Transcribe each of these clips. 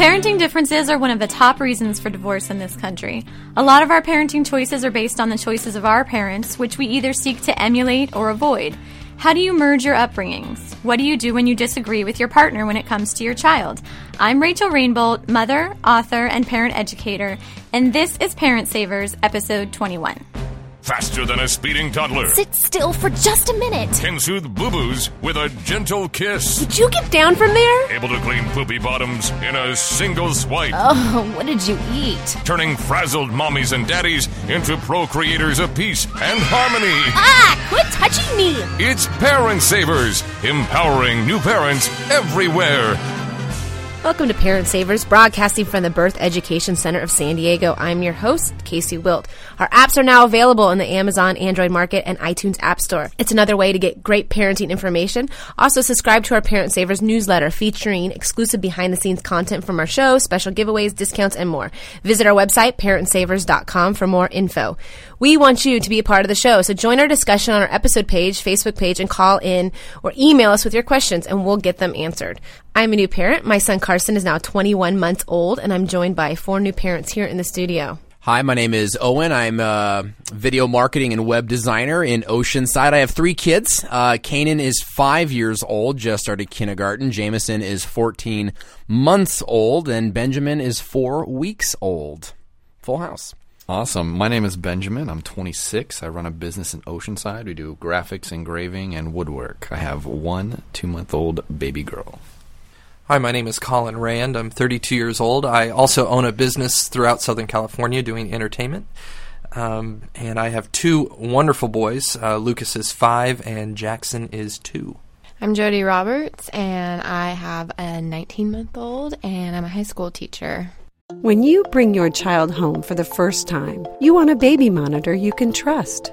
Parenting differences are one of the top reasons for divorce in this country. A lot of our parenting choices are based on the choices of our parents, which we either seek to emulate or avoid. How do you merge your upbringings? What do you do when you disagree with your partner when it comes to your child? I'm Rachel Rainbolt, mother, author, and parent educator, and this is Parent Savers, episode 21. Faster than a speeding toddler. Sit still for just a minute. Can soothe boo boos with a gentle kiss. Would you get down from there? Able to clean poopy bottoms in a single swipe. Oh, what did you eat? Turning frazzled mommies and daddies into procreators of peace and harmony. Ah, quit touching me! It's Parent Savers, empowering new parents everywhere. Welcome to Parent Savers, broadcasting from the Birth Education Center of San Diego. I'm your host, Casey Wilt. Our apps are now available in the Amazon Android Market and iTunes App Store. It's another way to get great parenting information. Also, subscribe to our Parent Savers newsletter featuring exclusive behind the scenes content from our show, special giveaways, discounts, and more. Visit our website, parentsavers.com, for more info. We want you to be a part of the show, so join our discussion on our episode page, Facebook page, and call in or email us with your questions, and we'll get them answered. I'm a new parent. My son Carson is now 21 months old, and I'm joined by four new parents here in the studio. Hi, my name is Owen. I'm a video marketing and web designer in Oceanside. I have three kids. Uh, Kanan is five years old, just started kindergarten. Jameson is 14 months old, and Benjamin is four weeks old. Full house. Awesome. My name is Benjamin. I'm 26. I run a business in Oceanside. We do graphics, engraving, and woodwork. I have one two month old baby girl. Hi, my name is Colin Rand. I'm 32 years old. I also own a business throughout Southern California doing entertainment. Um, and I have two wonderful boys. Uh, Lucas is five, and Jackson is two. I'm Jody Roberts, and I have a 19 month old, and I'm a high school teacher. When you bring your child home for the first time, you want a baby monitor you can trust.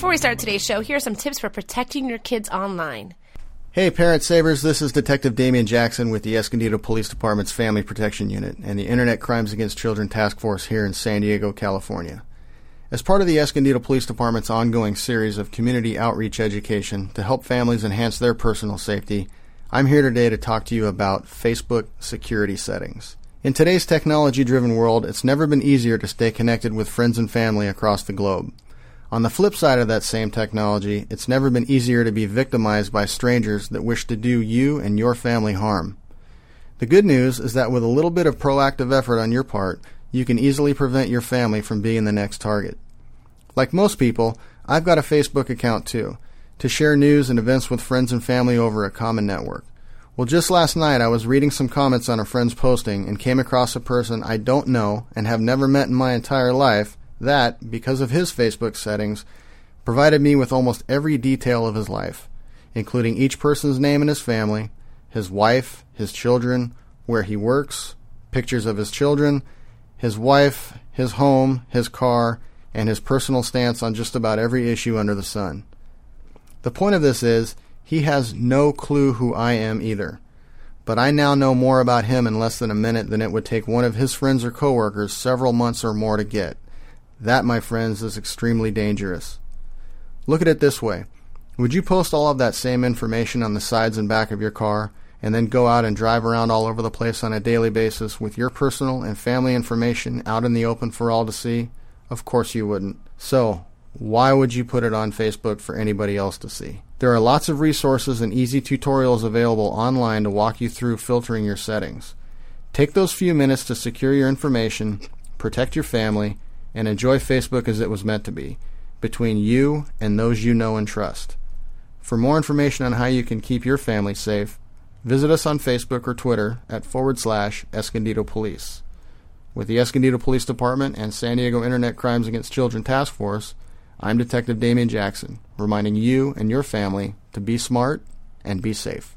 Before we start today's show, here are some tips for protecting your kids online. Hey, Parent Savers, this is Detective Damian Jackson with the Escondido Police Department's Family Protection Unit and the Internet Crimes Against Children Task Force here in San Diego, California. As part of the Escondido Police Department's ongoing series of community outreach education to help families enhance their personal safety, I'm here today to talk to you about Facebook security settings. In today's technology driven world, it's never been easier to stay connected with friends and family across the globe. On the flip side of that same technology, it's never been easier to be victimized by strangers that wish to do you and your family harm. The good news is that with a little bit of proactive effort on your part, you can easily prevent your family from being the next target. Like most people, I've got a Facebook account too, to share news and events with friends and family over a common network. Well, just last night I was reading some comments on a friend's posting and came across a person I don't know and have never met in my entire life that, because of his Facebook settings, provided me with almost every detail of his life, including each person's name and his family, his wife, his children, where he works, pictures of his children, his wife, his home, his car, and his personal stance on just about every issue under the sun. The point of this is, he has no clue who I am either. But I now know more about him in less than a minute than it would take one of his friends or coworkers several months or more to get. That, my friends, is extremely dangerous. Look at it this way. Would you post all of that same information on the sides and back of your car and then go out and drive around all over the place on a daily basis with your personal and family information out in the open for all to see? Of course you wouldn't. So, why would you put it on Facebook for anybody else to see? There are lots of resources and easy tutorials available online to walk you through filtering your settings. Take those few minutes to secure your information, protect your family, and enjoy Facebook as it was meant to be, between you and those you know and trust. For more information on how you can keep your family safe, visit us on Facebook or Twitter at forward slash Escondido Police. With the Escondido Police Department and San Diego Internet Crimes Against Children Task Force, I'm Detective Damian Jackson, reminding you and your family to be smart and be safe.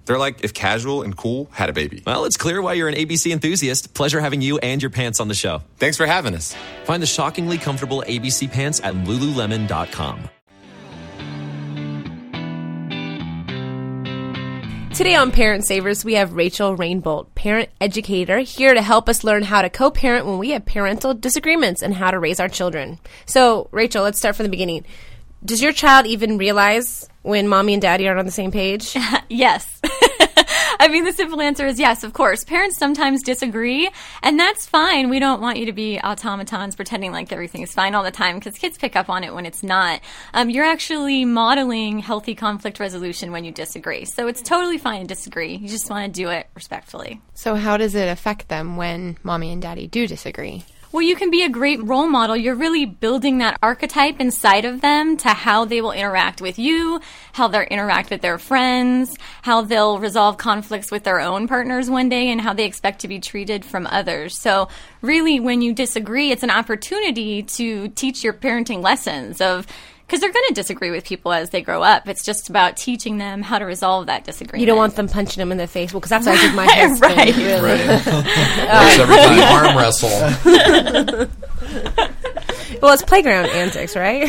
They're like if casual and cool had a baby. Well, it's clear why you're an ABC enthusiast. Pleasure having you and your pants on the show. Thanks for having us. Find the shockingly comfortable ABC pants at lululemon.com. Today on Parent Savers, we have Rachel Rainbolt, parent educator, here to help us learn how to co parent when we have parental disagreements and how to raise our children. So, Rachel, let's start from the beginning. Does your child even realize when mommy and daddy aren't on the same page? Yes. I mean, the simple answer is yes, of course. Parents sometimes disagree, and that's fine. We don't want you to be automatons pretending like everything is fine all the time because kids pick up on it when it's not. Um, you're actually modeling healthy conflict resolution when you disagree. So it's totally fine to disagree. You just want to do it respectfully. So, how does it affect them when mommy and daddy do disagree? Well, you can be a great role model. You're really building that archetype inside of them to how they will interact with you, how they'll interact with their friends, how they'll resolve conflicts with their own partners one day, and how they expect to be treated from others. So, really, when you disagree, it's an opportunity to teach your parenting lessons of because they're going to disagree with people as they grow up. It's just about teaching them how to resolve that disagreement. You don't want them punching them in the face. Well, because that's what I did my husband. Right. Really. Works every time. Arm wrestle. Well, it's playground antics, right?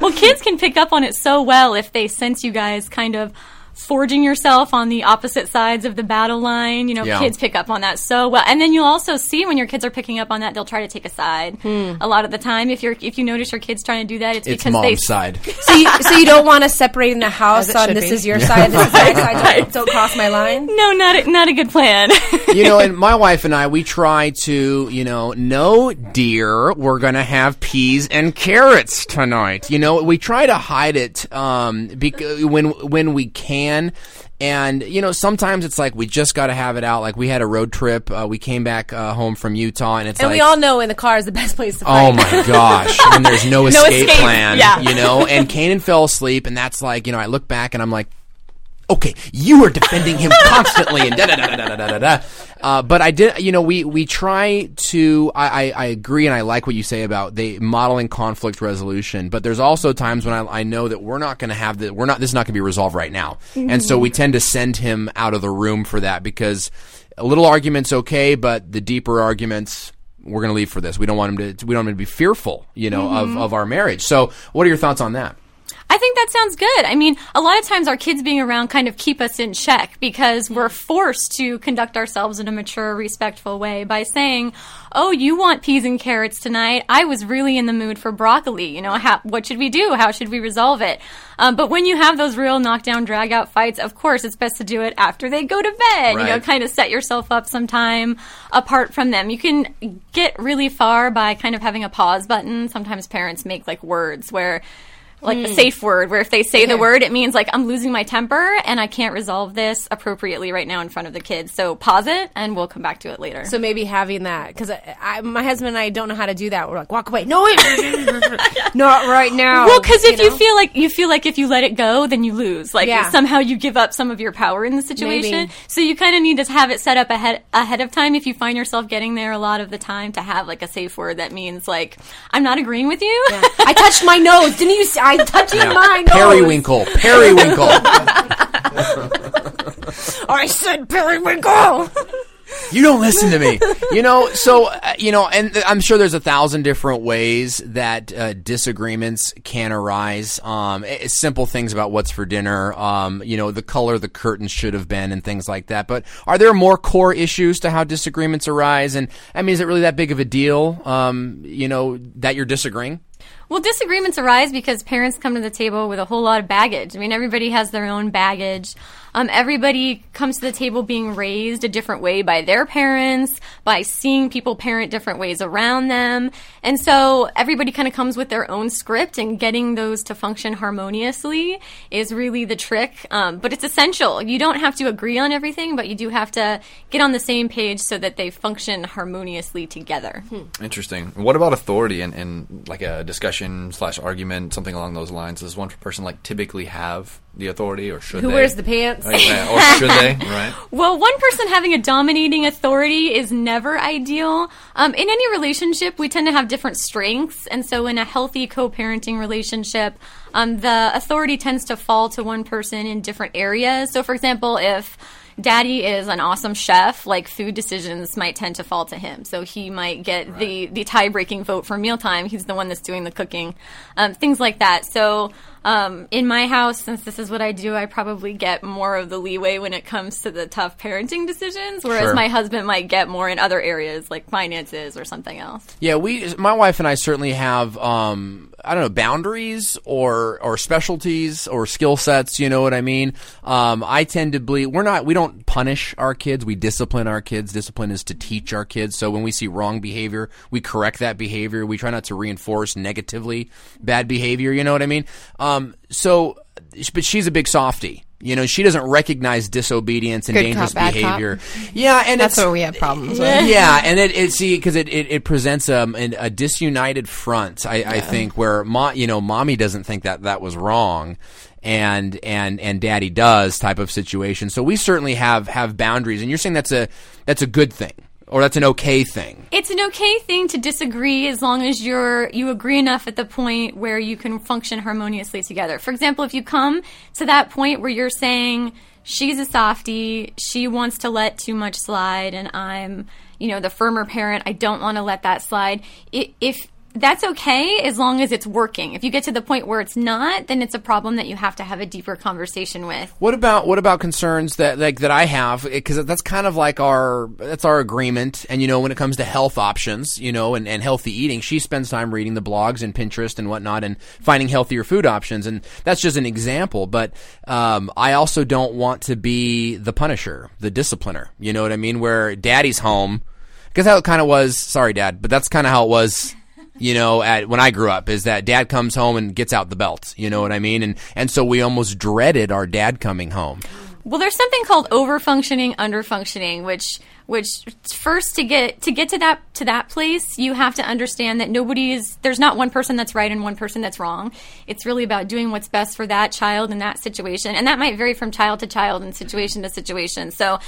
well, kids can pick up on it so well if they sense you guys kind of forging yourself on the opposite sides of the battle line. You know, Yeah. kids pick up on that so well. And then you'll also see when your kids are picking up on that, they'll try to take a side. A lot of the time, if you're if you notice your kids trying to do that, it's, It's because they mom's side. so, you, so you don't want to separate in the house on this be. is your side, this is my side. Don't, don't cross my line. No, not a, not a good plan. you know, and my wife and I, we try to, you know, no, dear, we're going to have peas and carrots tonight. You know, we try to hide it um, bec- when when we can. And you know, sometimes it's like we just got to have it out. Like we had a road trip. Uh, we came back uh, home from Utah, and it's And like, we all know in the car is the best place to fight. Oh my gosh! And there's no, escape, escape, plan, yeah. you know. And Kanan fell asleep, and that's like, you know, I look back and I'm like, okay, you are defending him constantly and da da da da da da da. Uh, but I did, you know, we we try to. I, I, I agree and I like what you say about the modeling conflict resolution. But there's also times when I, I know that we're not going to have that. We're not. This is not going to be resolved right now. Mm-hmm. And so we mm-hmm. tend to send him out of the room for that because a little argument's okay, but the deeper arguments we're going to leave for this. We don't want him to. We don't want him to be fearful, you know, mm-hmm. of of our marriage. So, what are your thoughts on that? I think that sounds good. I mean, a lot of times our kids being around kind of keep us in check because we're forced to conduct ourselves in a mature, respectful way by saying, "Oh, you want peas and carrots tonight? I was really in the mood for broccoli. You know, how, what should we do? How should we resolve it?" Um, but when you have those real knockdown, drag out fights, of course, it's best to do it after they go to bed. You know, kind of set yourself up some time apart from them. You can get really far by kind of having a pause button. Sometimes parents make like words where like a hmm. safe word where if they say the word it means like i'm losing my temper and i can't resolve this appropriately right now in front of the kids so pause it and we'll come back to it later So maybe having that because I, I, my husband and I don't know how to do that. We're like, walk away. No, wait, not right now. well because if you, know? feel like you feel like if you let it go then you lose like Yeah. somehow you give up some of your power in the situation Maybe. so you kind of need to have it set up ahead ahead of time if you find yourself getting there a lot of the time to have like a safe word that means like i'm not agreeing with you I touched my nose. Didn't you? See, I touching my nose. Periwinkle, periwinkle. I said periwinkle. You don't listen to me. You know, so uh, you know, and I'm sure there's a thousand different ways that uh, disagreements can arise. Um, i- simple things about what's for dinner, um, you know, the color the curtains should have been, and things like that. But are there more core issues to how disagreements arise? And I mean, is it really that big of a deal? Um, you know, that you're disagreeing? Well, disagreements arise because parents come to the table with a whole lot of baggage. I mean, everybody has their own baggage. Um, everybody comes to the table being raised a different way by their parents, by seeing people parent different ways around them. And so everybody kind of comes with their own script, and getting those to function harmoniously is really the trick. Um, but it's essential. You don't have to agree on everything, but you do have to get on the same page so that they function harmoniously together. Interesting. What about authority and, and like a discussion slash argument, something along those lines? Does one person like typically have the authority, or should they Who they? wears the pants? Like, uh, or should they? Right. Well, one person having a dominating authority is never ideal. Um, in any relationship, we tend to have different strengths, and so in a healthy co-parenting relationship, um, the authority tends to fall to one person in different areas. So, for example, if Daddy is an awesome chef. Like food decisions might tend to fall to him, so he might get the the tie breaking vote for mealtime. He's the one that's doing the cooking, um, things like that. So um, in my house, since this is what I do, I probably get more of the leeway when it comes to the tough parenting decisions, whereas Sure. my husband might get more in other areas like finances or something else. Yeah, we, my wife and I certainly have, um, I don't know, boundaries or or specialties or skill sets. You know what I mean? Um, I tend to believe we're not, we don't punish our kids. We discipline our kids. Discipline is to teach our kids. So when we see wrong behavior, we correct that behavior. We try not to reinforce negatively bad behavior. You know what I mean? Um, so, but she's a big softie. You know, she doesn't recognize disobedience and Good dangerous cop, behavior. Yeah, and That's where we have problems with. yeah, and it, it see because it, it, it presents um, an, a disunited front. I, I think where mo- you know mommy doesn't think that that was wrong, and and and daddy does type of situation. So we certainly have have boundaries, and you're saying that's a that's a good thing or that's an okay thing. It's an okay thing to disagree as long as you're you agree enough at the point where you can function harmoniously together. For example, if you come to that point where you're saying she's a softie, she wants to let too much slide and I'm, you know, the firmer parent, I don't want to let that slide. If that's okay as long as it's working. If you get to the point where it's not, then it's a problem that you have to have a deeper conversation with. What about what about concerns that like that I have? Because that's kind of like our that's our agreement. And you know when it comes to health options you know and, and healthy eating she spends time reading the blogs and Pinterest and whatnot and finding healthier food options. And that's just an example. But um, I also don't want to be the punisher the discipliner. You know what I mean? Where daddy's home because how it kind of was sorry dad but that's kind of how it was you know, at when I grew up, is that dad comes home and gets out the belt. You know what I mean? And and so we almost dreaded our dad coming home. Well, there's something called overfunctioning, underfunctioning, which which first to get to get to that to that place, you have to understand that nobody is there's not one person that's right and one person that's wrong. It's really about doing what's best for that child in that situation, and that might vary from child to child and situation to situation. So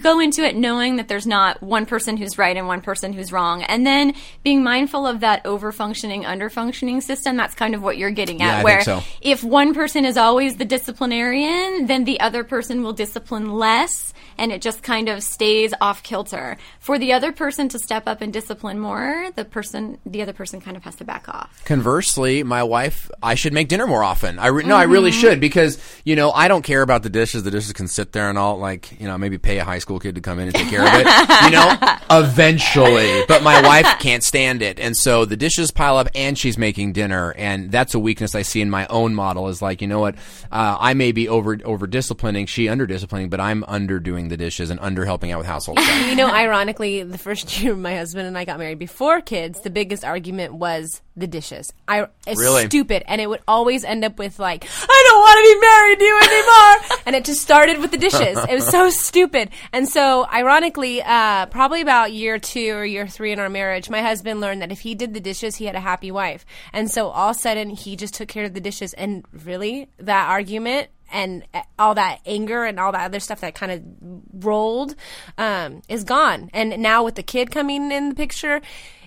go into it knowing that there's not one person who's right and one person who's wrong, and then being mindful of that over functioning under functioning system. That's kind of what you're getting Yeah, at, think where so. if one person is always the disciplinarian, then the other person will discipline less and it just kind of stays off kilter. For the other person to step up and discipline more, the person the other person kind of has to back off. Conversely, my wife, I should make dinner more often. I re- no, I really Mm-hmm. should because you know I don't care about the dishes. The dishes can sit there and I'll like you know maybe pay a high school kid to come in and take care of it. you know, eventually. But my wife can't stand it, and so the dishes pile up, and she's making dinner, and that's a weakness I see in my own model. Is like you know what, uh, I may be over over disciplining, she under disciplining, but I'm under doing the dishes and under helping out with household. You know, ironically, the first year my husband and I got married before kids, the biggest argument was the dishes. I it's Really? stupid, and it would always end up with like, "I don't want to be married to you anymore," and it just started with the dishes. It was so stupid, and so ironically, uh, probably about year two or year three in our marriage, my husband learned that if he did the dishes, he had a happy wife, and so all of a sudden he just took care of the dishes, and really that argument and uh, all that anger and all that other stuff that kind of rolled um, is gone. And now with the kid coming in the picture,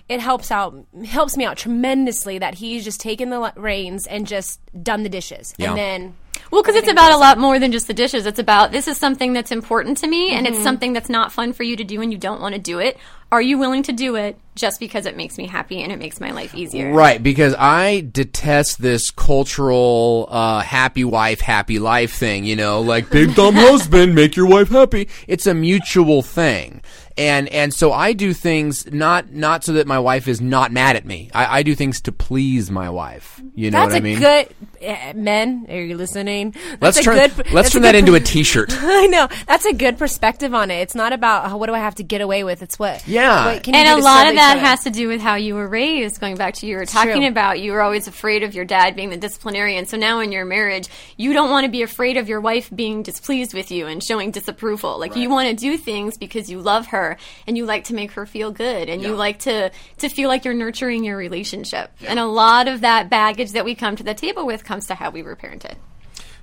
it helps out helps me out tremendously that he's just taken the reins and just done the dishes, Yeah. and then. Well, because it's about a lot more than just the dishes. It's about this is something that's important to me, and Mm-hmm. it's something that's not fun for you to do, and you don't want to do it. are you willing to do it just because it makes me happy and it makes my life easier? Right, because I detest this cultural uh, happy wife, happy life thing, you know, like big dumb husband, make your wife happy. It's a mutual thing. And and so I do things not not so that my wife is not mad at me. I, I do things to please my wife. You know That's what I mean? good uh, Eh, men. Are you listening? let's That's a turn good- let's turn a that into a per- T-shirt. I know that's a good perspective on it. It's not about oh, what do I have to get away with. It's what Yeah. what can and do a lot of that has to do with how you were raised. Going back to you were talking true. about, you were always afraid of your dad being the disciplinarian. So now in your marriage, you don't want to be afraid of your wife being displeased with you and showing disapproval. Like you want to do things because you love her and you like to make her feel good and you like to to feel like you're nurturing your relationship. And a lot of that baggage that we come to the table with comes to how we were parented.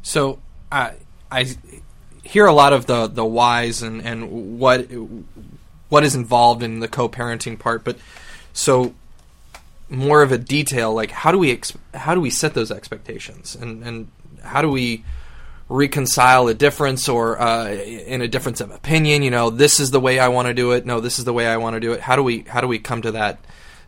So I I hear a lot of the the whys and and what what is involved in the co-parenting part, but so more of a detail like how do we ex- how do we set those expectations? And and how do we reconcile a difference or uh, in a difference of opinion? You know this is the way i want to do it. No this is the way i want to do it. How do we how do we come to that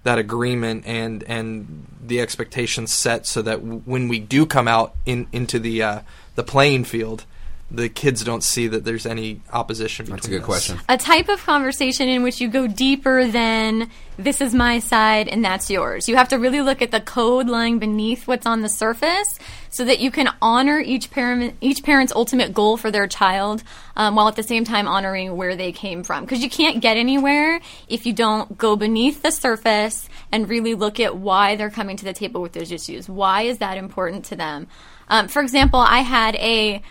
that agreement and and the expectations set so that w- when we do come out in into the uh, the playing field the kids don't see that there's any opposition That's a good us. question. a type of conversation in which you go deeper than this is my side and that's yours. You have to really look at the code lying beneath what's on the surface so that you can honor each parent each parent's ultimate goal for their child um, while at the same time honoring where they came from because you can't get anywhere if you don't go beneath the surface and really look at why they're coming to the table with those issues. Why is that important to them? Um, for example, I had a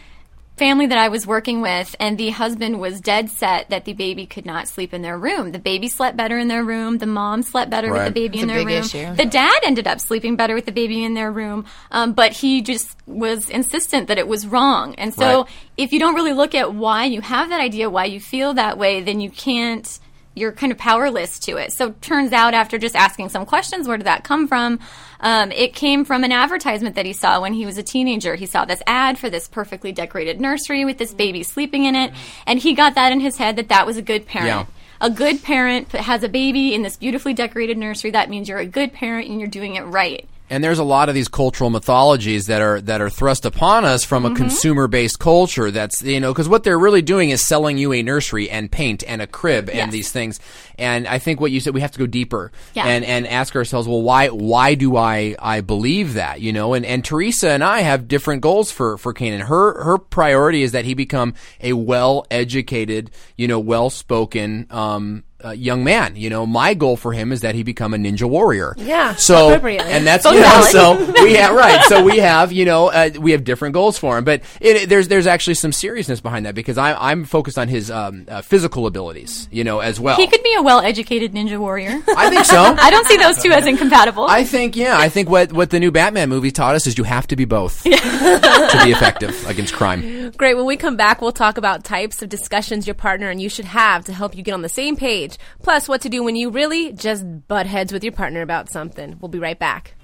family that I was working with, and the husband was dead set that the baby could not sleep in their room. The baby slept better in their room. The mom slept better with the baby It's in a their big room. issue. The dad ended up sleeping better with the baby in their room, um, but he just was insistent that it was wrong. And so, Right. if you don't really look at why you have that idea, why you feel that way, then you can't. You're kind of powerless to it. So, turns out after just asking some questions, where did that come from? Um, it came from an advertisement that he saw when he was a teenager. He saw this ad for this perfectly decorated nursery with this baby sleeping in it, and he got that in his head that that was a good parent. Yeah. A good parent has a baby in this beautifully decorated nursery. That means you're a good parent and you're doing it right. And there's a lot of these cultural mythologies that are that are thrust upon us from Mm-hmm. a consumer-based culture. That's you know because what they're really doing is selling you a nursery and paint and a crib and Yes. these things. And I think what you said we have to go deeper Yeah. and and ask ourselves, well, why why do I I believe that? You know, and and Teresa and I have different goals for for Canaan. Her her priority is that he become a well-educated, you know, well-spoken. Um, uh, young man, you know, my goal for him is that he become a ninja warrior. Yeah, So, and that's Both you know, so we have right. So we have you know uh, we have different goals for him, but it, there's there's actually some seriousness behind that because I, I'm focused on his um, uh, physical abilities, you know, as well. He could be a well-educated ninja warrior. I think so. I don't see those two as incompatible. I think yeah. I think what what the new Batman movie taught us is you have to be both to be effective against crime. Great. When we come back, we'll talk about types of discussions your partner and you should have to help you get on the same page. Plus, what to do when you really just butt heads with your partner about something. We'll be right back.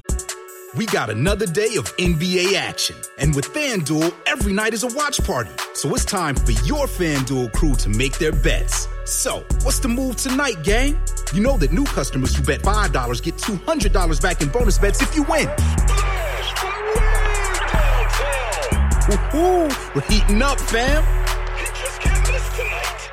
We got another day of NBA action. And with FanDuel, every night is a watch party. So it's time for your FanDuel crew to make their bets. So, what's the move tonight, gang? You know that new customers who bet $5 get $200 back in bonus bets if you win. Woohoo! We're heating up, fam.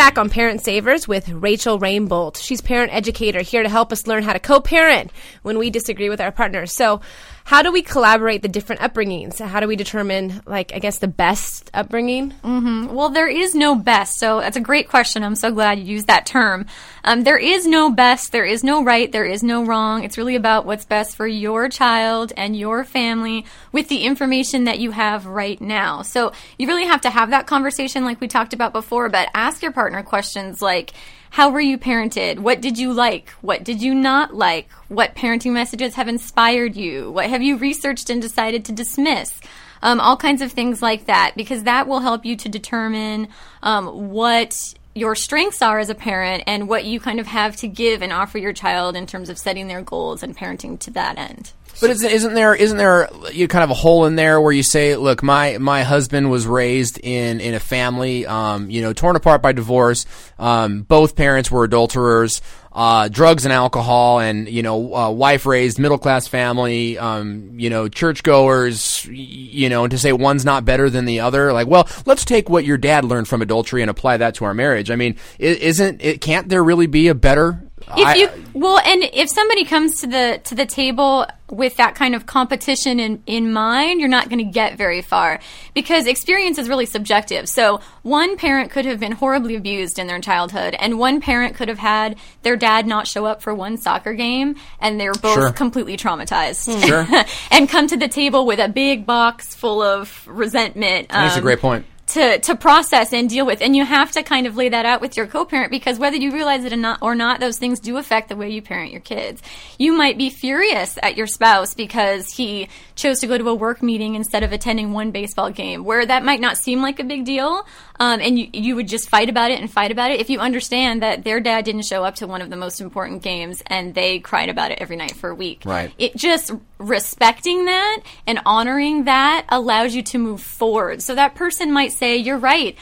Back on Parent Savers with Rachel Rainbolt. She's parent educator here to help us learn how to co-parent when we disagree with our partners. So, how do we collaborate the different upbringings? How do we determine, like, I guess, the best upbringing? hmm Well, there is no best. So that's a great question. I'm so glad you used that term. Um, there is no best. There is no right. There is no wrong. It's really about what's best for your child and your family with the information that you have right now. So you really have to have that conversation, like we talked about before. But ask your partner questions like. How were you parented? What did you like? What did you not like? What parenting messages have inspired you? What have you researched and decided to dismiss? um, all kinds of things like that, because that will help you to determine um, what your strengths are as a parent and what you kind of have to give and offer your child in terms of setting their goals and parenting to that end. But isn't, isn't there isn't there you kind of a hole in there where you say, look, my my husband was raised in in a family, um, you know, torn apart by divorce. Um, both parents were adulterers. Uh, drugs and alcohol, and you know, uh, wife raised middle class family, um, you know, churchgoers, you know, and to say one's not better than the other, like, well, let's take what your dad learned from adultery and apply that to our marriage. I mean, isn't it? Can't there really be a better? If you well, and if somebody comes to the to the table with that kind of competition in in mind, you're not going to get very far because experience is really subjective. So one parent could have been horribly abused in their childhood, and one parent could have had their dad not show up for one soccer game, and they're both Sure. completely traumatized. Sure. and come to the table with a big box full of resentment. That's a um, great point. To to process and deal with. And you have to kind of lay that out with your co-parent because whether you realize it or not or not those things do affect the way you parent your kids. You might be furious at your spouse because he chose to go to a work meeting instead of attending one baseball game where that might not seem like a big deal um, and you, you would just fight about it and fight about it if you understand that their dad didn't show up to one of the most important games and they cried about it every night for a week Right. it just respecting that and honoring that allows you to move forward. So that person might say, You're right.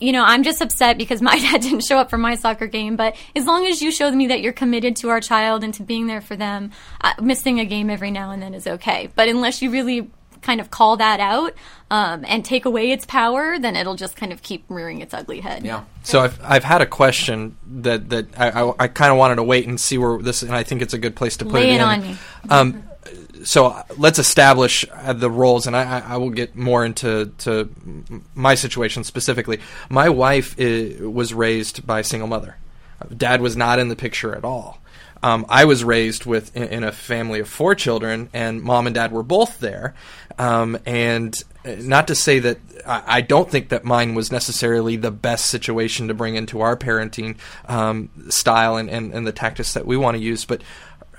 You know, I'm just upset because my dad didn't show up for my soccer game. But as long as you show me that you're committed to our child and to being there for them, uh, missing a game every now and then is okay. But unless you really kind of call that out um, and take away its power, then it'll just kind of keep rearing its ugly head. Yeah. So I've I've had a question that that I I, I kind of wanted to wait and see where this, and I think it's a good place to put Lay it, it in. on me. Um, so uh, let's establish uh, the roles, and I, I will get more into to my situation specifically. My wife i was raised by a single mother. Dad was not in the picture at all. Um, I was raised with in, in a family of four children, and mom and dad were both there. Um, and uh, not to say that I, I don't think that mine was necessarily the best situation to bring into our parenting um, style and, and, and the tactics that we want to use, but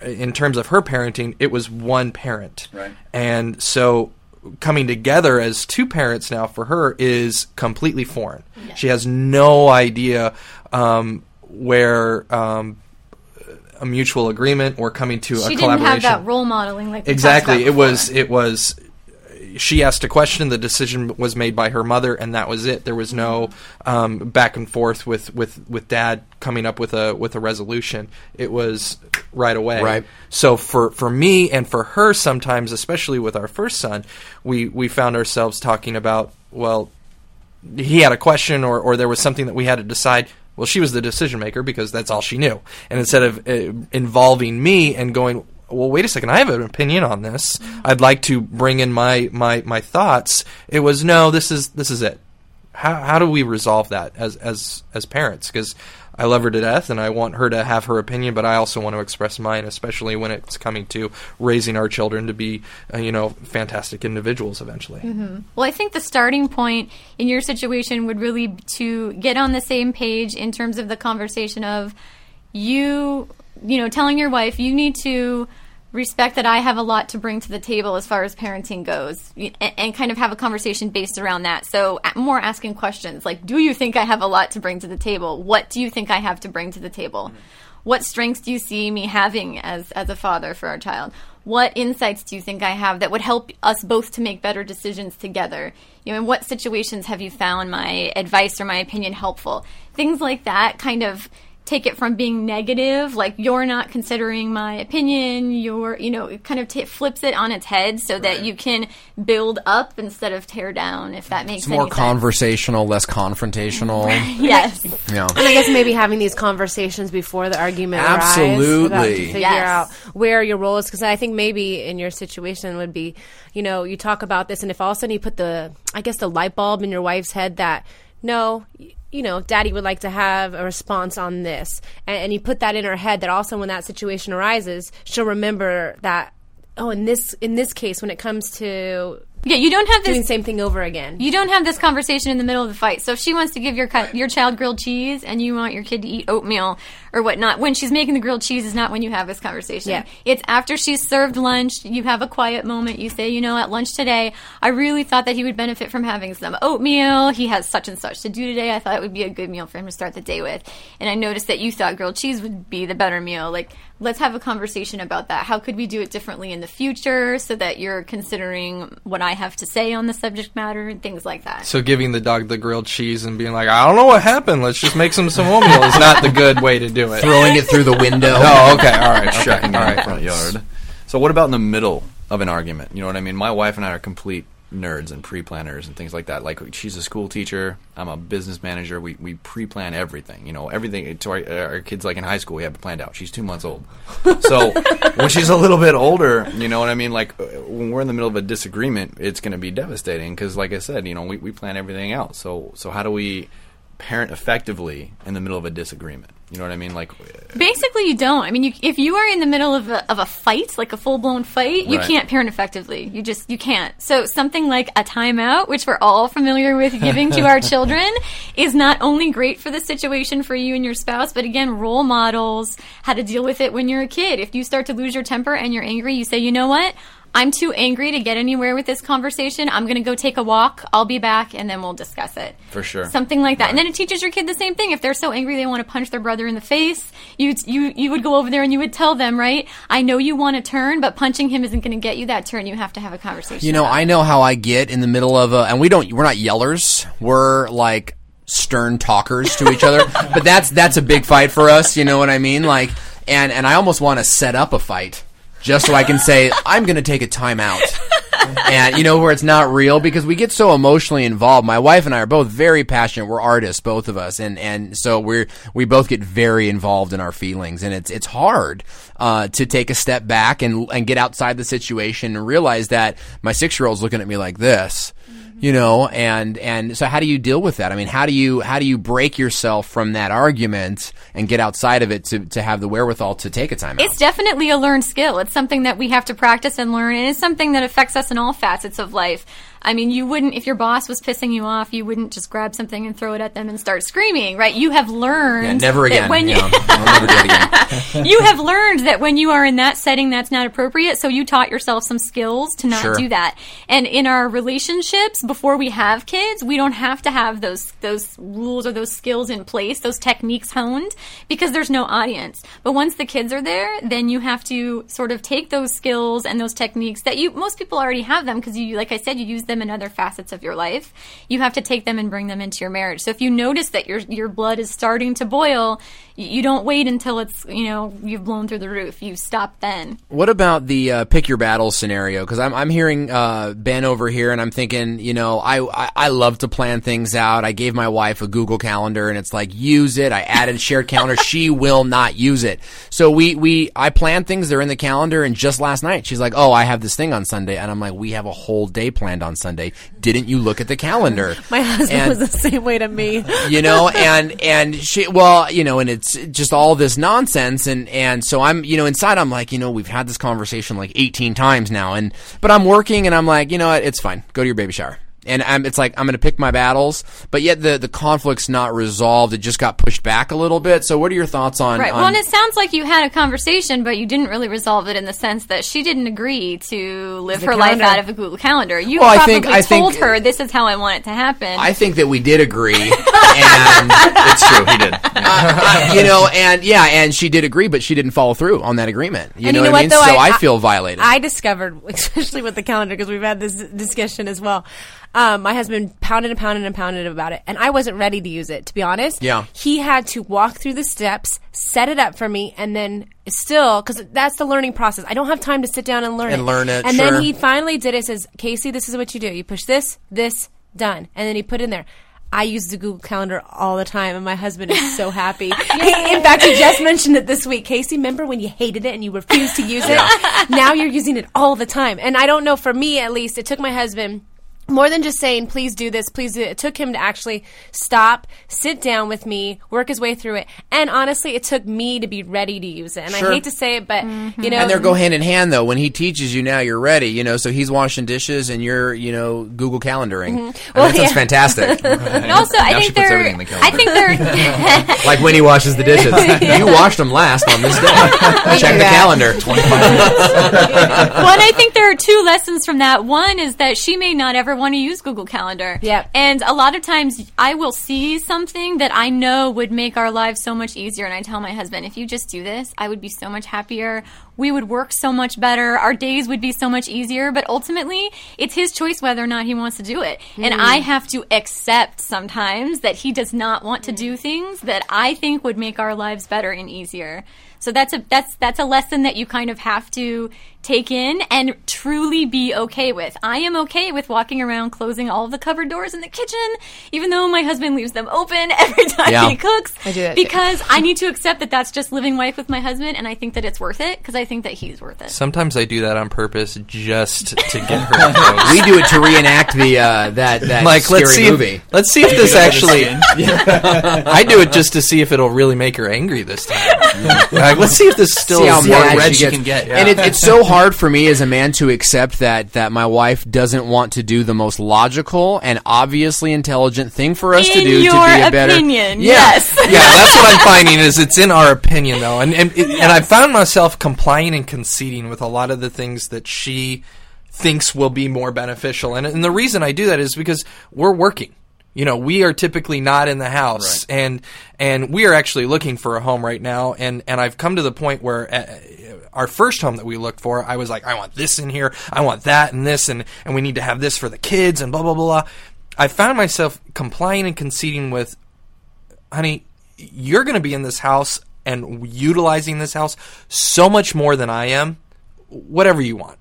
in terms of her parenting, it was one parent. Right. And so coming together as two parents now for her is completely foreign. She has no idea um, where um, a mutual agreement or coming to She a collaboration. She didn't have that role modeling like exactly. about It was it was she asked a question. The decision was made by her mother, and that was it. There was no um, back and forth with, with, with dad coming up with a with a resolution. It was right away. Right. So for, for me and for her, sometimes, especially with our first son, we we found ourselves talking about well, he had a question or, or there was something that we had to decide. Well, she was the decision maker because that's all she knew. And instead of uh, involving me and going, well, wait a second, I have an opinion on this. I'd like to bring in my, my, my thoughts. It was no, this is this is it. How how do we resolve that as as as parents? Because I love her to death, and I want her to have her opinion, but I also want to express mine, especially when it's coming to raising our children to be, uh, you know, fantastic individuals eventually. hmm Well, I think the starting point in your situation would really to get on the same page in terms of the conversation of you, you know, telling your wife you need to respect that I have a lot to bring to the table as far as parenting goes, and, and kind of have a conversation based around that. So, more asking questions like, "Do you think I have a lot to bring to the table? What do you think I have to bring to the table?" Mm-hmm. What strengths do you see me having as, as a father for our child? What insights do you think I have that would help us both to make better decisions together? You know, in what situations have you found my advice or my opinion helpful? Things like that kind of take it from being negative, like you're not considering my opinion, you're, you know, it kind of t- flips it on its head so that you can build up instead of tear down, if that makes It's more any sense. conversational, less confrontational. yes. Yeah. And I guess maybe having these conversations before the argument arises, Absolutely. about to figure Yes. out where your role is. Because I think maybe in your situation would be, you know, you talk about this, and if all of a sudden you put the, I guess, the light bulb in your wife's head that no. You know, daddy would like to have a response on this. And, and you put that in her head that also when that situation arises, she'll remember that, oh, in this, in this case, when it comes to Yeah, you don't have this the same thing over again. You don't have this conversation in the middle of the fight. So if she wants to give your cu- your child grilled cheese and you want your kid to eat oatmeal or whatnot, when she's making the grilled cheese is not when you have this conversation. Yeah. It's after she's served lunch. You have a quiet moment. You say, you know, at lunch today, I really thought that he would benefit from having some oatmeal. He has such and such to do today. I thought it would be a good meal for him to start the day with. And I noticed that you thought grilled cheese would be the better meal. Like, let's have a conversation about that. How could we do it differently in the future so that you're considering what I have to say on the subject matter and things like that. So giving the dog the grilled cheese and being like, I don't know what happened. Let's just make some some oatmeal is not the good way to do it. Throwing it through the window. Oh, okay, all right, okay, Shucking all in the front yard. So what about in the middle of an argument? You know what I mean? My wife and I are complete nerds and pre-planners and things like that. Like she's a school teacher, I'm a business manager. We we pre-plan everything. You know, everything to our, our kids like in high school we have it planned out. She's 2 months old. So when she's a little bit older, you know what I mean? Like uh, when we're in the middle of a disagreement, it's going to be devastating cuz like I said, you know, we we plan everything out. So so how do we parent effectively in the middle of a disagreement? You know what I mean? Like Basically, you don't. I mean, you, if you are in the middle of a, of a fight, like a full blown fight, you Right. can't parent effectively. You just you can't. So something like a timeout, which we're all familiar with giving to our children, is not only great for the situation for you and your spouse, but again, role models how to deal with it when you're a kid. If you start to lose your temper and you're angry, you say, you know what? I'm too angry to get anywhere with this conversation. I'm going to go take a walk. I'll be back, and then we'll discuss it. for sure. Something like that, and then it teaches your kid the same thing. If they're so angry they want to punch their brother in the face, you you you would go over there and you would tell them, right? I know you want to turn, but punching him isn't going to get you that turn. You have to have a conversation. You know, I know how I get in the middle of a, and we don't, we're not yellers. We're like stern talkers to each other. but that's that's a big fight for us. You know what I mean? Like, and and I almost want to set up a fight just so I can say I'm going to take a timeout. and you know where it's not real because we get so emotionally involved. My wife and I are both very passionate. We're artists, both of us, and and so we're we both get very involved in our feelings, and it's it's hard uh, to take a step back and and get outside the situation and realize that my six year old's looking at me like this. You know, and and so how do you deal with that? I mean, how do you how do you break yourself from that argument and get outside of it to, to have the wherewithal to take a time out? It's definitely a learned skill. It's something that we have to practice and learn, and it's something that affects us in all facets of life. I mean, you wouldn't, if your boss was pissing you off, you wouldn't just grab something and throw it at them and start screaming, right? You have learned Yeah, never that again. when you, Yeah, never do it again. you have learned that when you are in that setting, that's not appropriate. So you taught yourself some skills to not Sure. do that. And in our relationships, before we have kids, we don't have to have those those rules or those skills in place, those techniques honed, because there's no audience. But once the kids are there, then you have to sort of take those skills and those techniques that you most people already have them because you, like I said, you use them in other facets of your life. You have to take them and bring them into your marriage. So if you notice that your your blood is starting to boil, you don't wait until it's you know you've blown through the roof. You stop then. What about the uh, pick your battles scenario? Because I'm I'm hearing uh, Ben over here, and I'm thinking, you know, I, I I love to plan things out. I gave my wife a Google Calendar, and it's like use it. I added a shared calendar. she will not use it. So we we I plan things. They're in the calendar, and just last night she's like, oh, I have this thing on Sunday, and I'm like, we have a whole day planned on Sunday. Didn't you look at the calendar? My husband And- was the same way to me. you know and and she well you know and it's just all this nonsense and and so i'm you know inside i'm like you know we've had this conversation like 18 times now and but i'm working and i'm like you know what it's fine. Go to your baby shower and I'm, it's like I'm going to pick my battles, but yet the the conflict's not resolved. It just got pushed back a little bit. So, what are your thoughts on? Right. on Well, and it sounds like you had a conversation, but you didn't really resolve it in the sense that she didn't agree to live The her life out of a Google Calendar. You Well, I probably think- I told think- her this is how I want it to happen. I think that we did agree, and it's true. He did. uh, you know, and yeah, and she did agree, but she didn't follow through on that agreement. You know you know what I mean? though? so I, I- feel violated. I discovered, especially with the calendar, because we've had this discussion as well. Um, my husband pounded and pounded and pounded about it, and I wasn't ready to use it. To be honest, Yeah. he had to walk through the steps, set it up for me, and then still because that's the learning process. I don't have time to sit down and learn And it. learn it, And sure. then he finally did it. Says Casey, this is what you do. You push this, this, done, and then he put in there. I use the Google Calendar all the time, and my husband is so happy. in fact, he just mentioned it this week. Casey, remember when you hated it and you refused to use it? Now you're using it all the time. And I don't know, for me at least, it took my husband more than just saying, please do this, please do it. It took him to actually stop, sit down with me, work his way through it. And honestly, it took me to be ready to use it. And Sure. I hate to say it, but, mm-hmm. you know. and they go hand in hand though. When he teaches you, now you're ready. You know, so he's washing dishes and you're, you know, Google calendaring. Mm-hmm. I mean, Well, that sounds yeah. fantastic. And also, I Now she think they're. the I think they're. like when he washes the dishes. You washed them last on this day. Check the calendar. well, and I think there are two lessons from that. One is that she may not ever want to use Google Calendar. Yeah. And a lot of times I will see something that I know would make our lives so much easier. And I tell my husband, if you just do this, I would be so much happier. We would work so much better. Our days would be so much easier. But ultimately, it's his choice whether or not he wants to do it. And Mm. I have to accept sometimes that he does not want to do things that I think would make our lives better and easier. So that's a that's that's a lesson that you kind of have to take in and truly be okay with. I am okay with walking around closing all the cupboard doors in the kitchen, even though my husband leaves them open every time Yeah. he cooks. I do that too. because I need to accept that that's just living life with my husband, and I think that it's worth it because I think that he's worth it. Sometimes I do that on purpose just to get her. we do it to reenact the uh, that that Mike, scary let's see. movie. If, let's see if this actually. I do it just to see if it'll really make her angry this time. Like, let's see if this still See how is more mad red she she gets. can get. And it, it's so hard for me as a man to accept that that my wife doesn't want to do the most logical and obviously intelligent thing for us to do to be a better. opinion, Yeah. yes. yeah, that's what I'm finding is it's in our opinion though, and and, it, and I found myself complying and conceding with a lot of the things that she thinks will be more beneficial, and and the reason I do that is because we're working. You know, we are typically not in the house, and and we are actually looking for a home right now, and and I've come to the point where. Uh, our first home that we looked for, I was like, I want this in here, I want that and this, and, and we need to have this for the kids, and blah, blah, blah. I found myself complying and conceding with, honey, you're going to be in this house and utilizing this house so much more than I am. Whatever you want,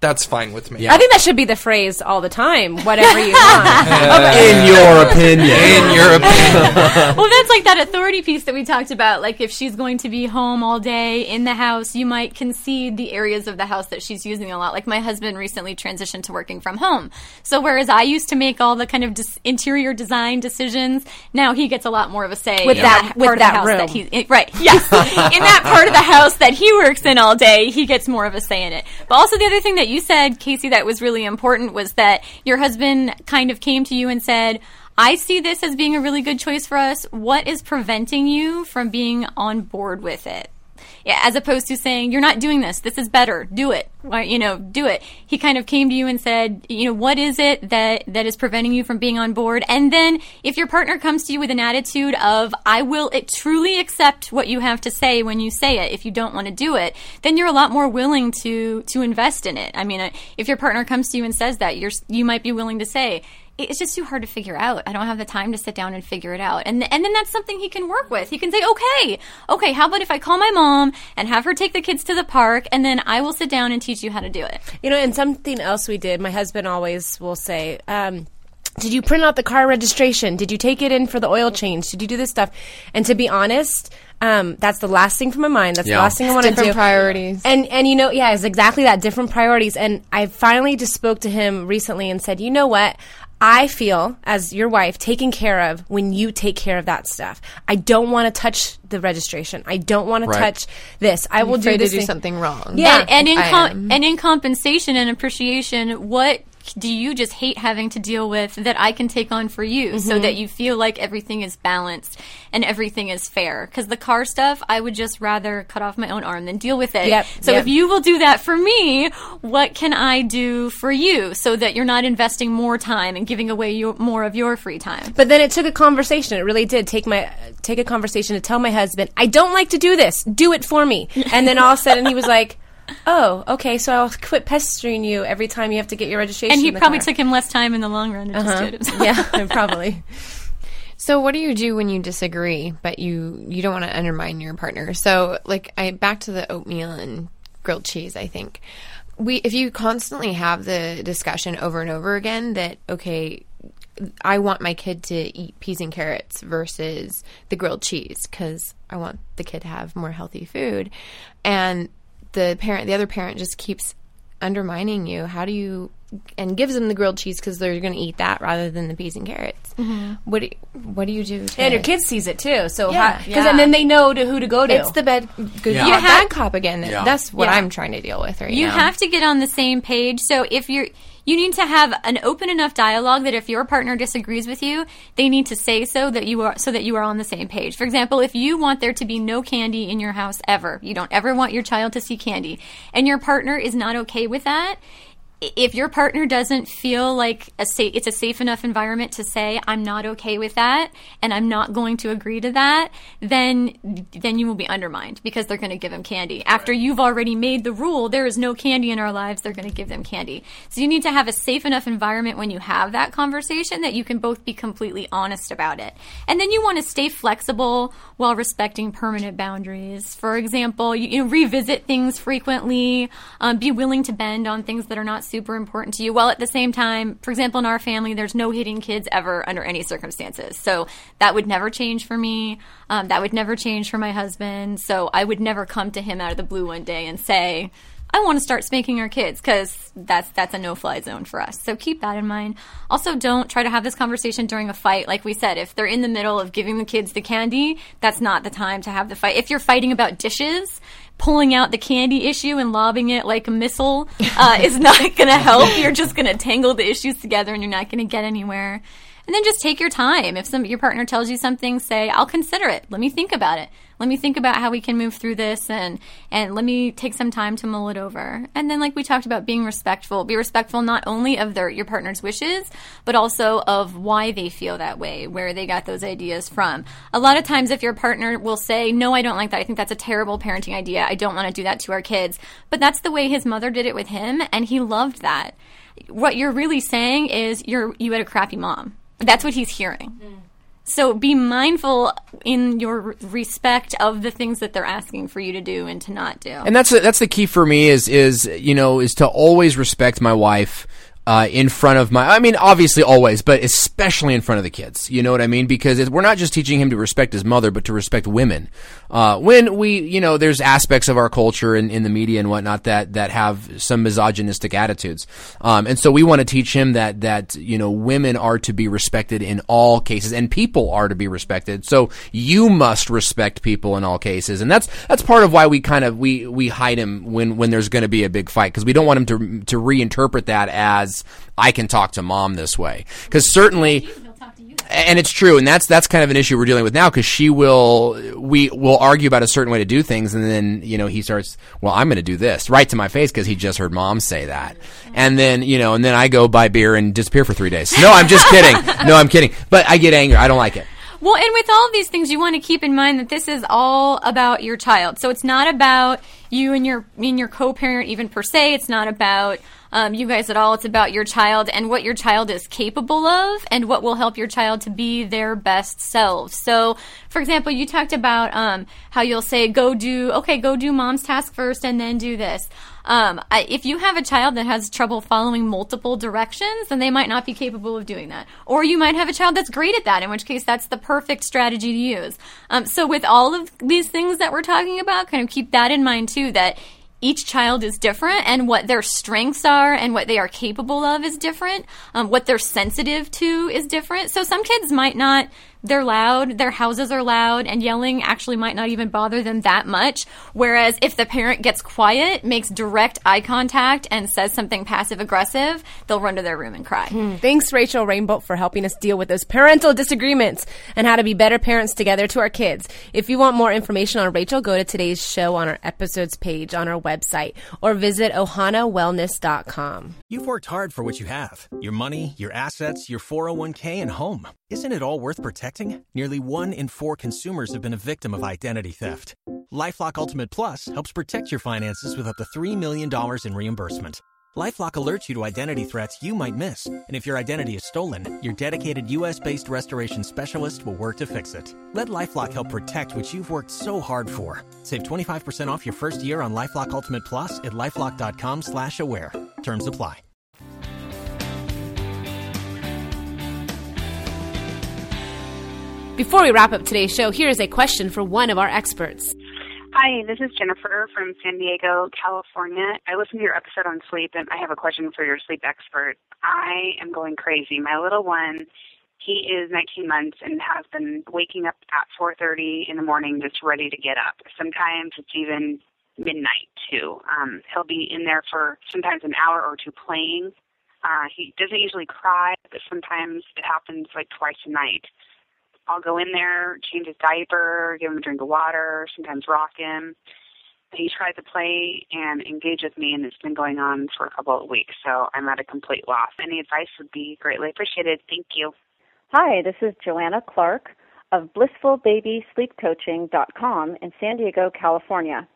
that's fine with me. I think that should be the phrase all the time. Whatever you want. In your opinion. In your opinion, well, that's like that authority piece that we talked about. Like, if she's going to be home all day in the house, you might concede the areas of the house that she's using a lot. Like, my husband recently transitioned to working from home. So, whereas I used to make all the kind of dis- interior design decisions, now he gets a lot more of a say With in that- part with of that the house room. that he's in. Eh, right, yes. in that part of the house that he works in all day, he gets more of a say in it. But also, the other thing that you said, Casey, that was really important was that your husband kind of came to you and said, I see this as being a really good choice for us. What is preventing you from being on board with it? Yeah, as opposed to saying, you're not doing this. This is better. Do it. Or, you know, do it. He kind of came to you and said, you know, what is it that, that is preventing you from being on board? And then if your partner comes to you with an attitude of, I will it, truly accept what you have to say when you say it, if you don't want to do it, then you're a lot more willing to, to invest in it. I mean, uh, if your partner comes to you and says that, you're, you might be willing to say, it's just too hard to figure out. I don't have the time to sit down and figure it out. And and then that's something he can work with. He can say, "Okay, okay, how about if I call my mom and have her take the kids to the park and then I will sit down and teach you how to do it." You know, and something else we did, my husband always will say, um, did you print out the car registration? Did you take it in for the oil change? Did you do this stuff? And to be honest, um, that's the last thing from my mind. That's Yeah. the last thing I want to do. Different priorities. And and you know, yeah, it's exactly that. Different priorities. And I finally just spoke to him recently and said, you know what? I feel as your wife taken care of when you take care of that stuff. I don't want to touch the registration. I don't want to touch this. I will do afraid to do thing- something wrong. Yeah. and, and in com- and in compensation and appreciation, what do you just hate having to deal with that I can take on for you Mm-hmm. so that you feel like everything is balanced and everything is fair? Because the car stuff, I would just rather cut off my own arm than deal with it. Yep, So yep. if you will do that for me, what can I do for you so that you're not investing more time and giving away your, more of your free time? But then it took a conversation. It really did take my take a conversation to tell my husband, I don't like to do this. Do it for me. And then all of a sudden he was like, Oh, okay. So I'll quit pestering you every time you have to get your registration. And he in the probably car. took him less time in the long run to Uh-huh. do it himself. Yeah, probably. So what do you do when you disagree, but you you don't want to undermine your partner? So like I back to the oatmeal and grilled cheese. I think we if you constantly have the discussion over and over again that okay. I want my kid to eat peas and carrots versus the grilled cheese because I want the kid to have more healthy food. And the parent, the other parent just keeps undermining you. How do you, and gives them the grilled cheese because they're going to eat that rather than the peas and carrots. Mhm. What do, what do you do? To, And your kid sees it too, so Yeah, because yeah. and then they know to who to go to. It's the bad, good, Yeah. you You have have- bad cop again. Yeah. That's what Yeah. I'm trying to deal with right you now. have to get on the same page. So if you're, you need to have an open enough dialogue that if your partner disagrees with you, they need to say so that you are so that you are on the same page. For example, if you want there to be no candy in your house ever, you don't ever want your child to see candy, and your partner is not okay with that. If your partner doesn't feel like a it's a safe enough environment to say I'm not okay with that and I'm not going to agree to that, then then you will be undermined because they're going to give them candy. After you've already made the rule, there is no candy in our lives, they're going to give them candy. So you need to have a safe enough environment when you have that conversation that you can both be completely honest about it. And then you want to stay flexible while respecting permanent boundaries. For example, you, you know, revisit things frequently, um, be willing to bend on things that are not super important to you, while at the same time, for example, in our family, there's no hitting kids ever under any circumstances. So that would never change for me. Um, that would never change for my husband. So I would never come to him out of the blue one day and say, I want to start spanking our kids because that's that's a no fly zone for us. So keep that in mind. Also, don't try to have this conversation during a fight. Like we said, if they're in the middle of giving the kids the candy, that's not the time to have the fight. If you're fighting about dishes, pulling out the candy issue and lobbing it like a missile uh, is not going to help. You're just going to tangle the issues together, and you're not going to get anywhere. And then just take your time. If some your partner tells you something, say, "I'll consider it. Let me think about it. Let me think about how we can move through this, and and let me take some time to mull it over." And then, like we talked about, being respectful. Be respectful not only of their your partner's wishes, but also of why they feel that way, where they got those ideas from. A lot of times, if your partner will say, "No, I don't like that. I think that's a terrible parenting idea. I don't want to do that to our kids," but that's the way his mother did it with him, and he loved that. What you're really saying is you're you had a crappy mom. That's what he's hearing. Mm. So be mindful in your respect of the things that they're asking for you to do and to not do. And that's that's the key for me is is you know is to always respect my wife uh, in front of my. I mean, obviously always, but especially in front of the kids. You know what I mean? Because we're not just teaching him to respect his mother, but to respect women. Uh, when we, you know, there's aspects of our culture and in the media and whatnot that that have some misogynistic attitudes, um, and so we want to teach him that that you know women are to be respected in all cases, and people are to be respected. So you must respect people in all cases, and that's that's part of why we kind of we we hide him when when there's going to be a big fight because we don't want him to to reinterpret that as I can talk to mom this way. Because certainly and it's true, and that's that's kind of an issue we're dealing with now because she will we will argue about a certain way to do things, and then you know he starts, well, I'm going to do this right to my face because he just heard mom say that, and then you know, and then I go buy beer and disappear for three days. No, I'm just kidding. No, I'm kidding. But I get angry. I don't like it. Well, and with all of these things, you want to keep in mind that this is all about your child. So it's not about you and your and your co-parent even per se. It's not about um, you guys at all. It's about your child and what your child is capable of and what will help your child to be their best selves. So, for example, you talked about um, how you'll say, "Go do okay, go do mom's task first, and then do this." Um, I, if you have a child that has trouble following multiple directions, then they might not be capable of doing that. Or you might have a child that's great at that, in which case that's the perfect strategy to use. Um, so with all of these things that we're talking about, kind of keep that in mind too, that each child is different and what their strengths are and what they are capable of is different. Um, what they're sensitive to is different. So some kids might not, they're loud, their houses are loud, and yelling actually might not even bother them that much. Whereas if the parent gets quiet, makes direct eye contact, and says something passive aggressive, they'll run to their room and cry. Hmm. Thanks, Rachel Rainbolt, for helping us deal with those parental disagreements and how to be better parents together to our kids. If you want more information on Rachel, go to today's show on our episodes page on our website or visit ohanawellness.com. You've worked hard for what you have your money, your assets, your 401k, and home. Isn't it all worth protecting? Nearly one in four consumers have been a victim of identity theft. LifeLock Ultimate Plus helps protect your finances with up to $3 million in reimbursement. LifeLock alerts you to identity threats you might miss. And if your identity is stolen, your dedicated US-based restoration specialist will work to fix it. Let LifeLock help protect what you've worked so hard for. Save 25% off your first year on LifeLock Ultimate Plus at LifeLock.com slash aware. Terms apply. Before we wrap up today's show, here is a question for one of our experts. Hi, this is Jennifer from San Diego, California. I listened to your episode on sleep and I have a question for your sleep expert. I am going crazy. My little one, he is 19 months and has been waking up at 4:30 in the morning just ready to get up. Sometimes it's even midnight too. Um he'll be in there for sometimes an hour or two playing. Uh he doesn't usually cry, but sometimes it happens like twice a night. I'll go in there, change his diaper, give him a drink of water, sometimes rock him. He tries to play and engage with me, and it's been going on for a couple of weeks, so I'm at a complete loss. Any advice would be greatly appreciated. Thank you. Hi, this is Joanna Clark of blissfulbabysleepcoaching.com in San Diego, California.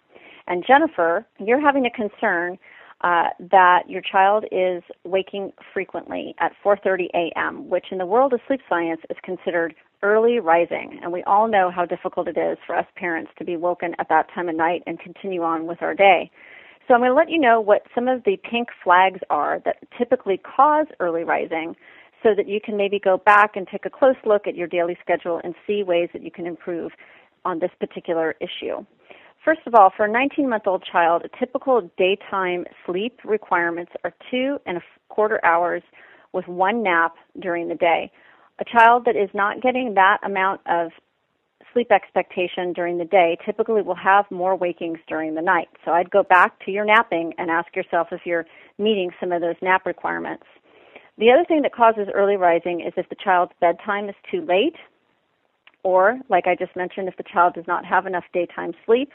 And Jennifer, you're having a concern uh, that your child is waking frequently at 4:30 a.m., which in the world of sleep science is considered early rising. And we all know how difficult it is for us parents to be woken at that time of night and continue on with our day. So I'm going to let you know what some of the pink flags are that typically cause early rising so that you can maybe go back and take a close look at your daily schedule and see ways that you can improve on this particular issue. First of all, for a 19 month old child, typical daytime sleep requirements are two and a quarter hours with one nap during the day. A child that is not getting that amount of sleep expectation during the day typically will have more wakings during the night. So I'd go back to your napping and ask yourself if you're meeting some of those nap requirements. The other thing that causes early rising is if the child's bedtime is too late, or, like I just mentioned, if the child does not have enough daytime sleep,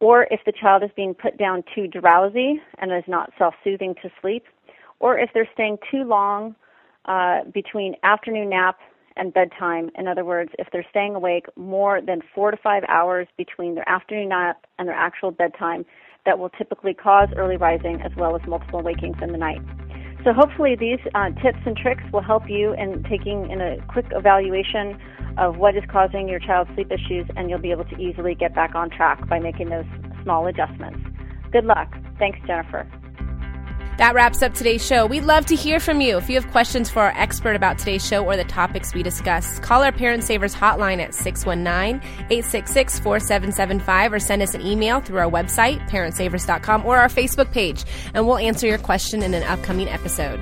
or if the child is being put down too drowsy and is not self soothing to sleep, or if they're staying too long uh, between afternoon nap and bedtime. In other words, if they're staying awake more than four to five hours between their afternoon nap and their actual bedtime, that will typically cause early rising as well as multiple wakings in the night. So hopefully these uh, tips and tricks will help you in taking in a quick evaluation of what is causing your child's sleep issues, and you'll be able to easily get back on track by making those small adjustments. Good luck. Thanks, Jennifer. That wraps up today's show. We'd love to hear from you. If you have questions for our expert about today's show or the topics we discussed, call our Parent Savers hotline at 619 866 4775 or send us an email through our website, parentsavers.com, or our Facebook page, and we'll answer your question in an upcoming episode.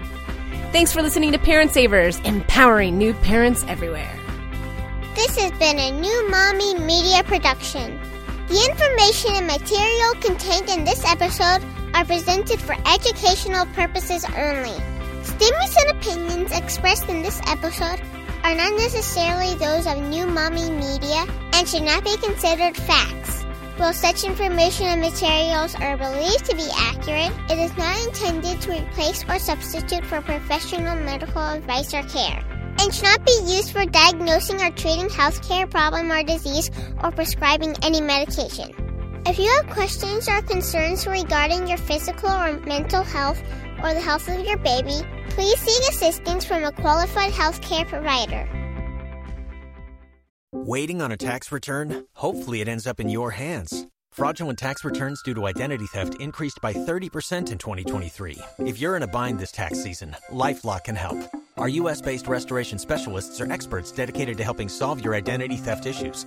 Thanks for listening to Parent Savers, empowering new parents everywhere. This has been a new Mommy Media production. The information and material contained in this episode are presented for educational purposes only. Statements and opinions expressed in this episode are not necessarily those of New Mommy Media and should not be considered facts. While such information and materials are believed to be accurate, it is not intended to replace or substitute for professional medical advice or care and should not be used for diagnosing or treating healthcare problem or disease or prescribing any medication. If you have questions or concerns regarding your physical or mental health or the health of your baby, please seek assistance from a qualified healthcare provider. Waiting on a tax return? Hopefully, it ends up in your hands. Fraudulent tax returns due to identity theft increased by 30% in 2023. If you're in a bind this tax season, LifeLock can help. Our U.S. based restoration specialists are experts dedicated to helping solve your identity theft issues.